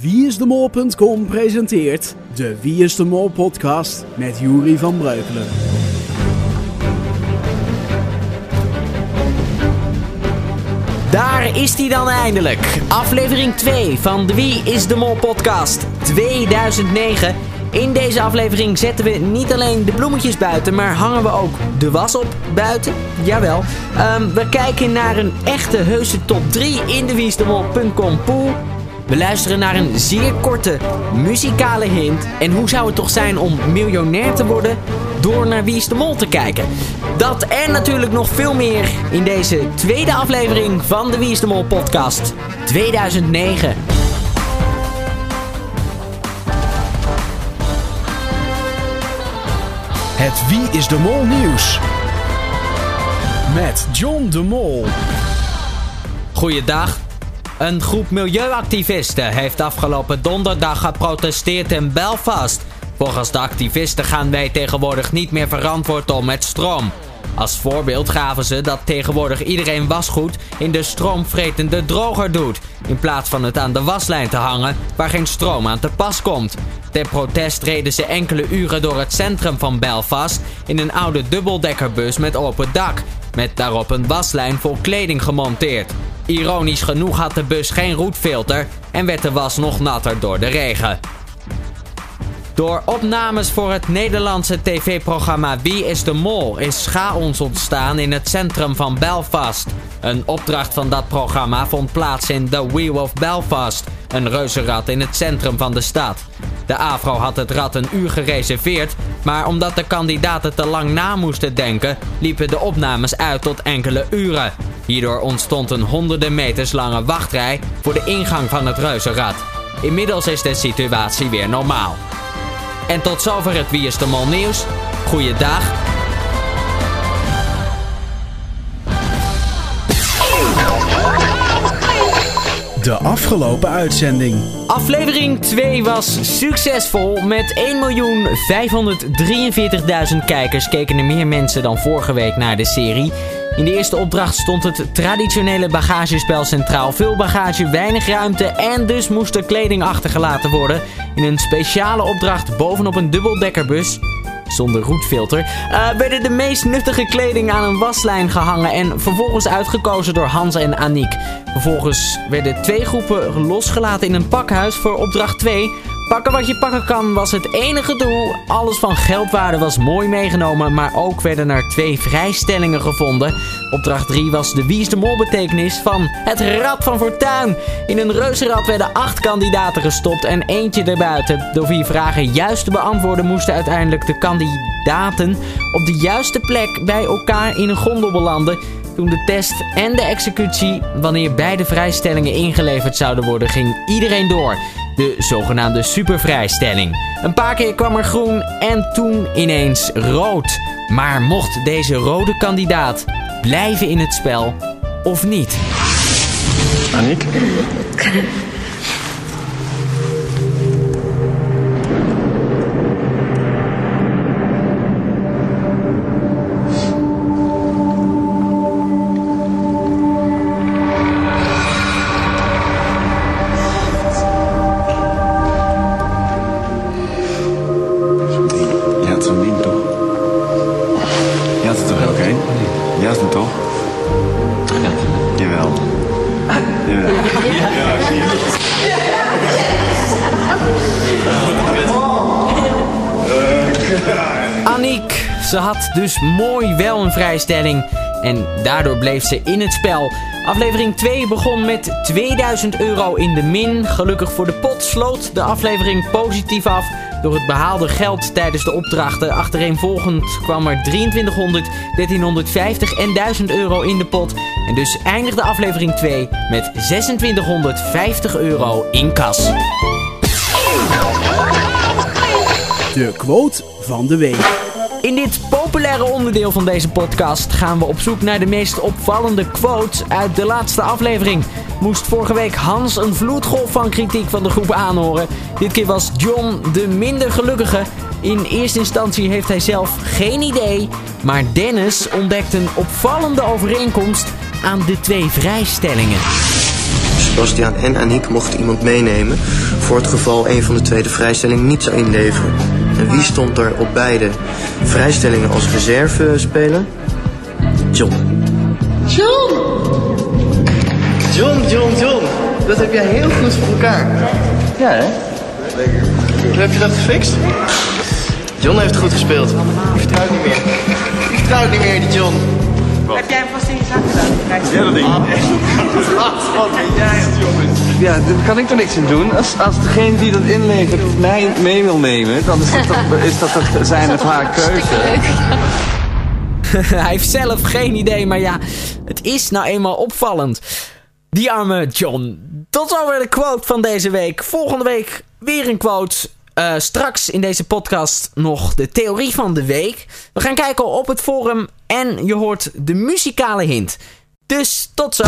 Wieisdemol.com presenteert de Wie is de Mol podcast met Juri van Breukelen. Daar is hij dan eindelijk. Aflevering 2 van de Wie is de Mol podcast 2009. In deze aflevering zetten we niet alleen de bloemetjes buiten, maar hangen we ook de was op buiten. Jawel. Ehm, we kijken naar een echte heuse top 3 in de wieisdemol.com pool. We luisteren naar een zeer korte muzikale hint. En hoe zou het toch zijn om miljonair te worden door naar Wie is de Mol te kijken? Dat en natuurlijk nog veel meer in deze tweede aflevering van de Wie is de Mol podcast 2009. Het Wie is de Mol nieuws. Met John de Mol. Goeiedag. Een groep milieuactivisten heeft afgelopen donderdag geprotesteerd in Belfast. Volgens de activisten gaan wij tegenwoordig niet meer verantwoord om met stroom. Als voorbeeld gaven ze dat tegenwoordig iedereen wasgoed in de stroomvretende droger doet, in plaats van het aan de waslijn te hangen waar geen stroom aan te pas komt. Ter protest reden ze enkele uren door het centrum van Belfast in een oude dubbeldekkerbus met open dak, met daarop een waslijn vol kleding gemonteerd. Ironisch genoeg had de bus geen roetfilter en werd de was nog natter door de regen. Door opnames voor het Nederlandse tv-programma Wie is de Mol is chaos ontstaan in het centrum van Belfast. Een opdracht van dat programma vond plaats in The Wheel of Belfast, een reuzenrad in het centrum van de stad. De AVRO had het rad een uur gereserveerd, maar omdat de kandidaten te lang na moesten denken, liepen de opnames uit tot enkele uren. Hierdoor ontstond een honderden meters lange wachtrij voor de ingang van het reuzenrad. Inmiddels is de situatie weer normaal. En tot zover het Wie is de Mol nieuws. Goeiedag. De afgelopen uitzending. Aflevering 2 was succesvol. Met 1.543.000 kijkers keken er meer mensen dan vorige week naar de serie. In de eerste opdracht stond het traditionele bagagespel centraal. Veel bagage, weinig ruimte en dus moest er kleding achtergelaten worden. In een speciale opdracht bovenop een dubbeldekkerbus zonder roetfilter, uh, werden de meest nuttige kleding aan een waslijn gehangen en vervolgens uitgekozen door Hans en Aniek. Vervolgens werden twee groepen losgelaten in een pakhuis voor opdracht 2. Pakken wat je pakken kan was het enige doel. Alles van geldwaarde was mooi meegenomen, maar ook werden er twee vrijstellingen gevonden. Opdracht 3 was de Wie is de Mol betekenis van het Rad van Fortuin. In een reuzenrad werden acht kandidaten gestopt en eentje erbuiten. Door vier vragen juist te beantwoorden moesten uiteindelijk de kandidaten op de juiste plek bij elkaar in een gondel belanden. Toen de test en de executie, wanneer beide vrijstellingen ingeleverd zouden worden, ging iedereen door. De zogenaamde supervrijstelling. Een paar keer kwam er groen en toen ineens rood. Maar mocht deze rode kandidaat blijven in het spel of niet? Aniek? Aniek, ze had dus mooi wel een vrijstelling. En daardoor bleef ze in het spel. Aflevering 2 begon met 2000 euro in de min. Gelukkig voor de pot sloot de aflevering positief af. Door het behaalde geld tijdens de opdrachten achtereenvolgend kwam er 2300, 1350 en 1000 euro in de pot. En dus eindigde aflevering 2 met 2650 euro in kas. De quote van de week. In dit populaire onderdeel van deze podcast gaan we op zoek naar de meest opvallende quotes uit de laatste aflevering. Moest vorige week Hans een vloedgolf van kritiek van de groep aanhoren. Dit keer was John de minder gelukkige. In eerste instantie heeft hij zelf geen idee. Maar Dennis ontdekt een opvallende overeenkomst aan de twee vrijstellingen. Sebastiaan en Aniek mochten iemand meenemen voor het geval een van de twee de vrijstelling niet zou inleveren. En wie stond er op beide vrijstellingen als reservespeler? John. John! John, John, John. Dat heb jij heel goed voor elkaar. Ja, hè? Hoe heb je dat gefixt? John heeft goed gespeeld. Ik vertrouw het niet meer. Ik vertrouw het niet meer, die John. Heb jij hem vast in je zak gedaan? Ja, dat ding. Wat ben jij, jongens? Ja, daar kan ik er niks in doen. Als, als degene die dat inlevert mij mee wil nemen, dan is dat toch, is dat toch zijn of haar keuze. Hij heeft zelf geen idee, maar ja, het is nou eenmaal opvallend. Die arme John. Tot zover de quote van deze week. Volgende week weer een quote. Eh, straks in deze podcast nog de theorie van de week. We gaan kijken op het forum en je hoort de muzikale hint. Dus tot zo.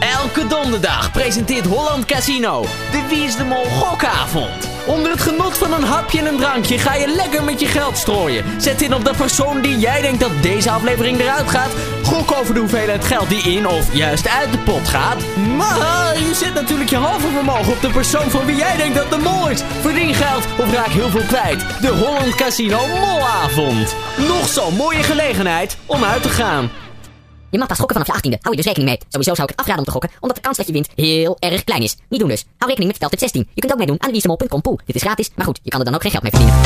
Elke donderdag presenteert Holland Casino de Wie is de Mol gokavond. Onder het genot van een hapje en een drankje ga je lekker met je geld strooien. Zet in op de persoon die jij denkt dat deze aflevering eruit gaat. Gok over de hoeveelheid geld die in of juist uit de pot gaat. Maar je zet natuurlijk je halve vermogen op de persoon van wie jij denkt dat de mol is. Verdien geld of raak heel veel kwijt. De Holland Casino Molavond. Nog zo'n mooie gelegenheid om uit te gaan. Je mag pas gokken vanaf je achttiende. Hou je dus rekening mee. Sowieso zou ik het afraden om te gokken, omdat de kans dat je wint heel erg klein is. Niet doen dus. Hou rekening met speltip 16. Je kunt ook meedoen aan wiesemol.com pool. Dit is gratis, maar goed, je kan er dan ook geen geld mee verdienen.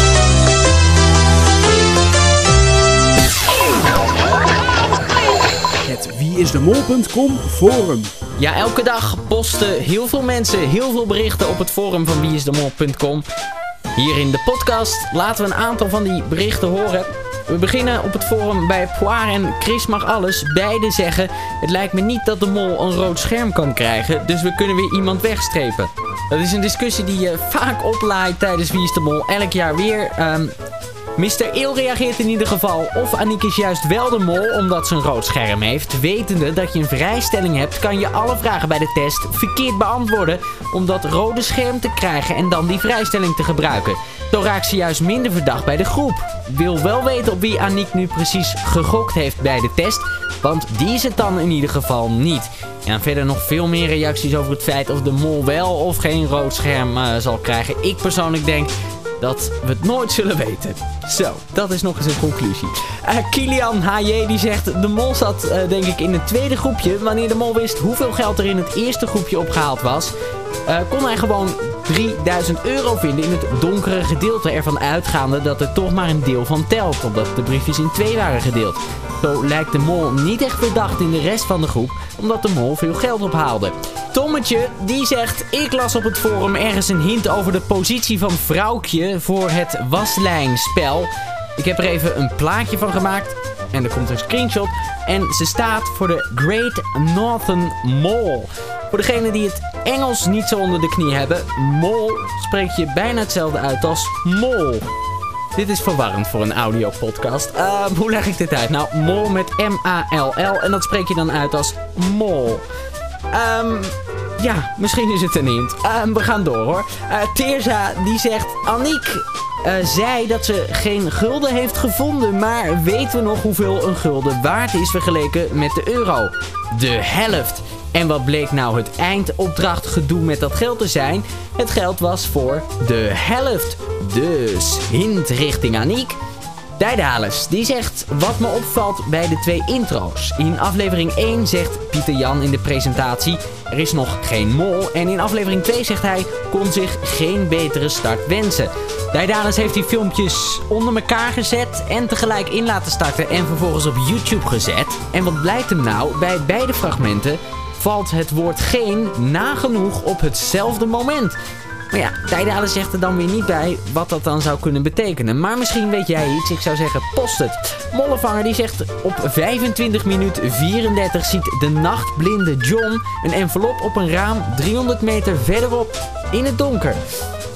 Het wieisdemol.com forum. Ja, elke dag posten heel veel mensen heel veel berichten op het forum van wieisdemol.com. Hier in de podcast laten we een aantal van die berichten horen. We beginnen op het forum bij Poir en Chris mag alles. Beide zeggen, het lijkt me niet dat de mol een rood scherm kan krijgen, dus we kunnen weer iemand wegstrepen. Dat is een discussie die je vaak oplaait tijdens Wie is de Mol. Elk jaar weer. Ehm Mr. Eel reageert in ieder geval. Of Aniek is juist wel de mol omdat ze een rood scherm heeft. Wetende dat je een vrijstelling hebt, kan je alle vragen bij de test verkeerd beantwoorden. Om dat rode scherm te krijgen en dan die vrijstelling te gebruiken. Zo raakt ze juist minder verdacht bij de groep. Wil wel weten op wie Aniek nu precies gegokt heeft bij de test. Want die is het dan in ieder geval niet. En verder nog veel meer reacties over het feit of de mol wel of geen rood scherm eh, zal krijgen. Ik persoonlijk denk dat we het nooit zullen weten. Zo, dat is nog eens een conclusie. Eh, Kilian HJ die zegt, de mol zat eh, denk ik in het tweede groepje. Wanneer de mol wist hoeveel geld er in het eerste groepje opgehaald was, kon hij gewoon 3000 euro vinden in het donkere gedeelte. Ervan uitgaande dat er toch maar een deel van telt, omdat de briefjes in twee waren gedeeld. Zo lijkt de mol niet echt verdacht in de rest van de groep, omdat de mol veel geld ophaalde. Tommetje, die zegt, ik las op het forum ergens een hint over de positie van vrouwtje voor het waslijnspel. Ik heb er even een plaatje van gemaakt en er komt een screenshot. En ze staat voor de Great Northern Mall. Voor degenen die het Engels niet zo onder de knie hebben, mol spreek je bijna hetzelfde uit als mol. Dit is verwarrend voor een audiopodcast. Ehm, hoe leg ik dit uit? Nou, mol met M-A-L-L en dat spreek je dan uit als mol. Ehm, ja, misschien is het een hint. Ehm, we gaan door hoor. Eh Teerza die zegt, Aniek eh, zei dat ze geen gulden heeft gevonden, maar weten we nog hoeveel een gulden waard is vergeleken met de euro? De helft. En wat bleek nou het eindopdrachtgedoe met dat geld te zijn? Het geld was voor de helft. Dus hint richting Aniek. Dijdales, die zegt wat me opvalt bij de twee intro's. In aflevering 1 zegt Pieter Jan in de presentatie er is nog geen mol. En in aflevering 2 zegt hij kon zich geen betere start wensen. Dijdales heeft die filmpjes onder elkaar gezet en tegelijk in laten starten en vervolgens op YouTube gezet. En wat blijkt hem nou? Bij beide fragmenten valt het woord geen nagenoeg op hetzelfde moment. Maar ja, Tijdalen zegt er dan weer niet bij wat dat dan zou kunnen betekenen. Maar misschien weet jij iets. Ik zou zeggen, post het. Mollevanger die zegt op 25 minuut 34 ziet de nachtblinde John een envelop op een raam 300 meter verderop in het donker.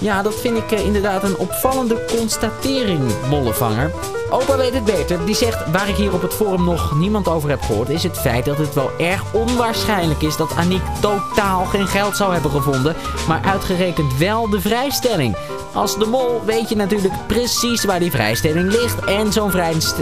Ja, dat vind ik eh, inderdaad een opvallende constatering, Mollevanger. Opa weet het beter. Die zegt, waar ik hier op het forum nog niemand over heb gehoord... is het feit dat het wel erg onwaarschijnlijk is... dat Aniek totaal geen geld zou hebben gevonden... maar uitgerekend wel de vrijstelling. Als de mol weet je natuurlijk precies waar die vrijstelling ligt... en zo'n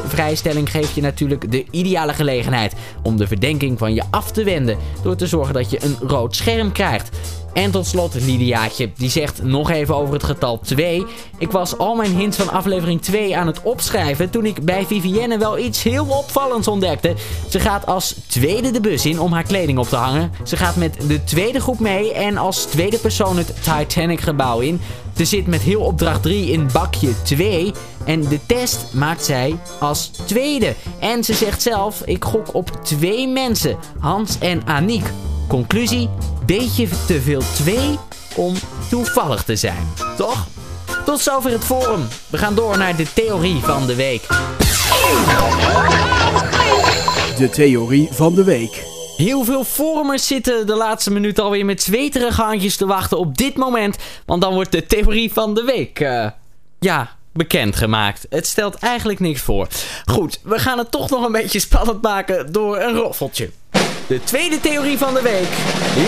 vrijstelling geeft je natuurlijk de ideale gelegenheid... om de verdenking van je af te wenden... door te zorgen dat je een rood scherm krijgt. En tot slot Lydiaatje, die zegt nog even over het getal 2. Ik was al mijn hints van aflevering 2 aan het opschrijven toen ik bij Vivienne wel iets heel opvallends ontdekte. Ze gaat als tweede de bus in om haar kleding op te hangen. Ze gaat met de tweede groep mee en als tweede persoon het Titanic gebouw in. Ze zit met heel opdracht 3 in bakje 2. En de test maakt zij als tweede. En ze zegt zelf, ik gok op twee mensen. Hans en Aniek. Conclusie, beetje te veel twee om toevallig te zijn. Toch? Tot zover het forum. We gaan door naar de theorie van de week. De theorie van de week. Heel veel forumers zitten de laatste minuut alweer met zweterige handjes te wachten op dit moment. Want dan wordt de theorie van de week, uh, ja, bekendgemaakt. Het stelt eigenlijk niks voor. Goed, we gaan het toch nog een beetje spannend maken door een roffeltje. De tweede theorie van de week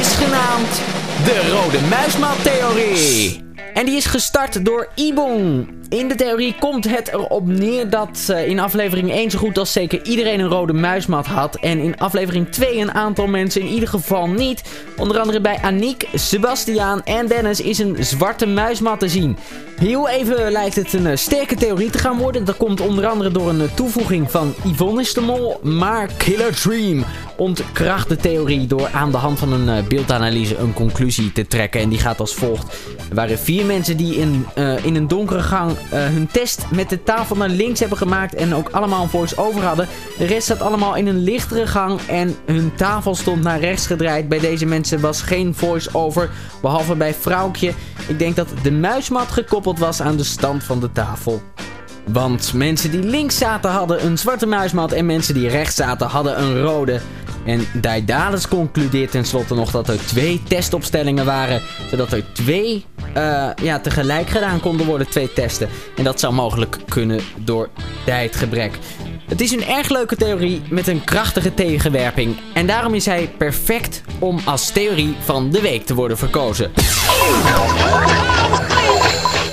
is genaamd de rode muismat-theorie. En die is gestart door Ibong. In de theorie komt het erop neer dat uh, in aflevering 1 zo goed als zeker iedereen een rode muismat had. En in aflevering 2 een aantal mensen in ieder geval niet. Onder andere bij Aniek, Sebastiaan en Dennis is een zwarte muismat te zien. Heel even lijkt het een uh, sterke theorie te gaan worden. Dat komt onder andere door een uh, toevoeging van Yvonne is de Mol. Maar Killer Dream ontkracht de theorie door aan de hand van een beeldanalyse een conclusie te trekken. En die gaat als volgt. Er waren vier mensen die in, in een donkere gang uh, hun test met de tafel naar links hebben gemaakt en ook allemaal een voice-over hadden. De rest zat allemaal in een lichtere gang en hun tafel stond naar rechts gedraaid. Bij deze mensen was geen voice-over, behalve bij Vrouwtje. Ik denk dat de muismat gekoppeld was aan de stand van de tafel. Want mensen die links zaten hadden een zwarte muismat en mensen die rechts zaten hadden een rode. En Daedalus concludeert tenslotte nog dat er twee testopstellingen waren. Zodat er twee uh, ja, tegelijk gedaan konden worden, twee testen. En dat zou mogelijk kunnen door tijdgebrek. Het is een erg leuke theorie met een krachtige tegenwerping. En daarom is hij perfect om als theorie van de week te worden verkozen.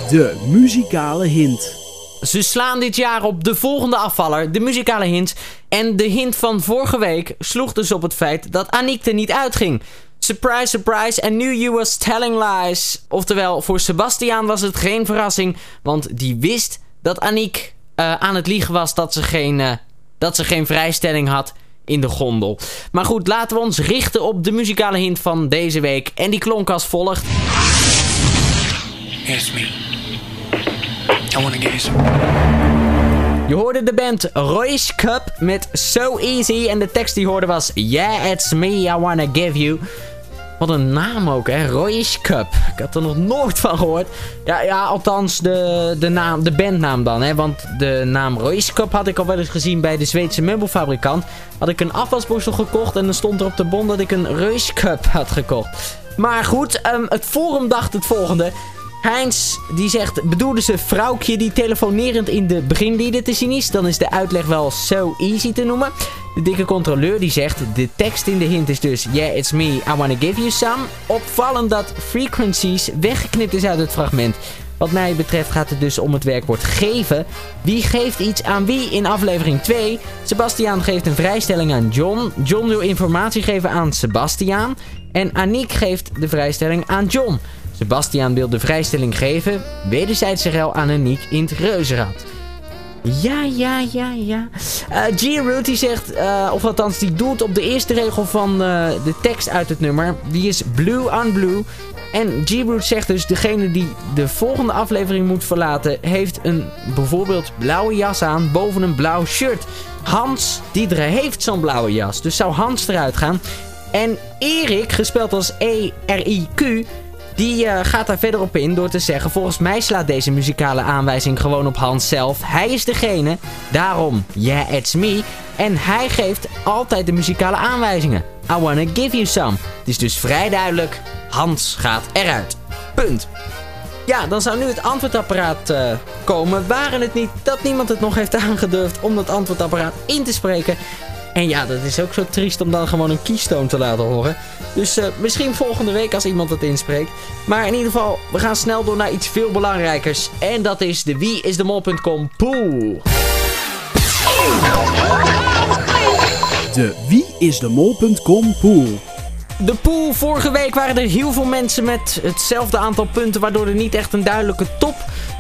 De muzikale hint. Ze slaan dit jaar op de volgende afvaller, de muzikale hint. En de hint van vorige week sloeg dus op het feit dat Aniek er niet uitging. Surprise, surprise, I knew you was telling lies. Oftewel, voor Sebastiaan was het geen verrassing, want die wist dat Aniek uh, aan het liegen was dat ze, geen, uh, dat ze geen vrijstelling had in de gondel. Maar goed, laten we ons richten op de muzikale hint van deze week. En die klonk als volgt. Yes, me. I. Je hoorde de band Royce Cup met So Easy. En de tekst die hoorde was Yeah, it's me, I wanna give you. Wat een naam ook, hè? Royce Cup. Ik had er nog nooit van gehoord. Ja, ja althans de, de, naam, de bandnaam dan, hè? Want de naam Royce Cup had ik al wel eens gezien bij de Zweedse meubelfabrikant. Had ik een afwasborstel gekocht en dan stond er op de bon dat ik een Royce Cup had gekocht. Maar goed, um, het forum dacht het volgende. Heinz die zegt, bedoelde ze vrouwtje die telefonerend in de beginlieden te zien is? Dan is de uitleg wel so easy te noemen. De dikke controleur die zegt, de tekst in de hint is dus Yeah, it's me, I wanna give you some. Opvallend dat frequencies weggeknipt is uit het fragment. Wat mij betreft gaat het dus om het werkwoord geven. Wie geeft iets aan wie in aflevering 2? Sebastiaan geeft een vrijstelling aan John. John wil informatie geven aan Sebastiaan. En Aniek geeft de vrijstelling aan John. Sebastiaan wil de vrijstelling geven. Wederzijdse rel aan Aniek in het reuzenrad. Ja, ja, ja, ja. Uh, G. die zegt, uh, of althans die doelt op de eerste regel van uh, de tekst uit het nummer. Die is blue on blue. En G. zegt dus, degene die de volgende aflevering moet verlaten... heeft een bijvoorbeeld blauwe jas aan boven een blauw shirt. Hans, die heeft zo'n blauwe jas. Dus zou Hans eruit gaan. En Erik, gespeld als E-R-I-Q... Die uh, gaat daar verder op in door te zeggen... Volgens mij slaat deze muzikale aanwijzing gewoon op Hans zelf. Hij is degene. Daarom, yeah, it's me. En hij geeft altijd de muzikale aanwijzingen. I wanna give you some. Het is dus vrij duidelijk. Hans gaat eruit. Punt. Ja, dan zou nu het antwoordapparaat uh, komen. Waren het niet dat niemand het nog heeft aangedurfd om dat antwoordapparaat in te spreken. En ja, dat is ook zo triest om dan gewoon een keystoon te laten horen. Dus uh, misschien volgende week als iemand het inspreekt. Maar in ieder geval, we gaan snel door naar iets veel belangrijkers. En dat is de wieisdemol.com pool. De wieisdemol.com pool. De pool, vorige week waren er heel veel mensen met hetzelfde aantal punten, waardoor er niet echt een duidelijke top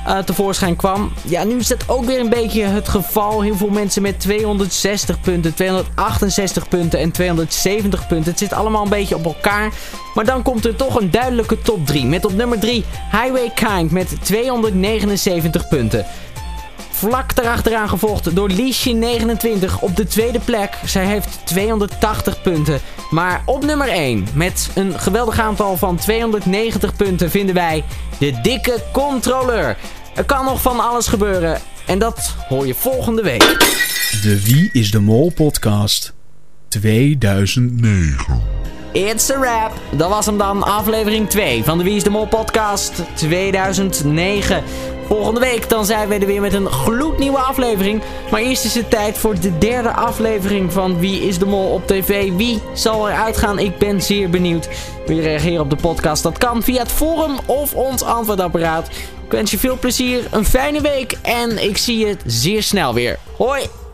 uh, tevoorschijn kwam. Ja, nu is dat ook weer een beetje het geval. Heel veel mensen met 260 punten, 268 punten en 270 punten. Het zit allemaal een beetje op elkaar. Maar dan komt er toch een duidelijke top 3. Met op nummer 3 Highway Kind met 279 punten. Vlak daarachteraan gevolgd door Liesje29 op de tweede plek. Zij heeft 280 punten. Maar op nummer 1 met een geweldig aantal van 290 punten vinden wij de dikke controleur. Er kan nog van alles gebeuren en dat hoor je volgende week. De Wie is de Mol podcast 2009. It's a wrap. Dat was hem dan, aflevering 2 van de Wie is de Mol podcast 2009. Volgende week dan zijn we er weer met een gloednieuwe aflevering. Maar eerst is het tijd voor de derde aflevering van Wie is de Mol op tv. Wie zal er uitgaan? Ik ben zeer benieuwd. Wil je reageren op de podcast? Dat kan via het forum of ons antwoordapparaat. Ik wens je veel plezier, een fijne week en ik zie je zeer snel weer. Hoi!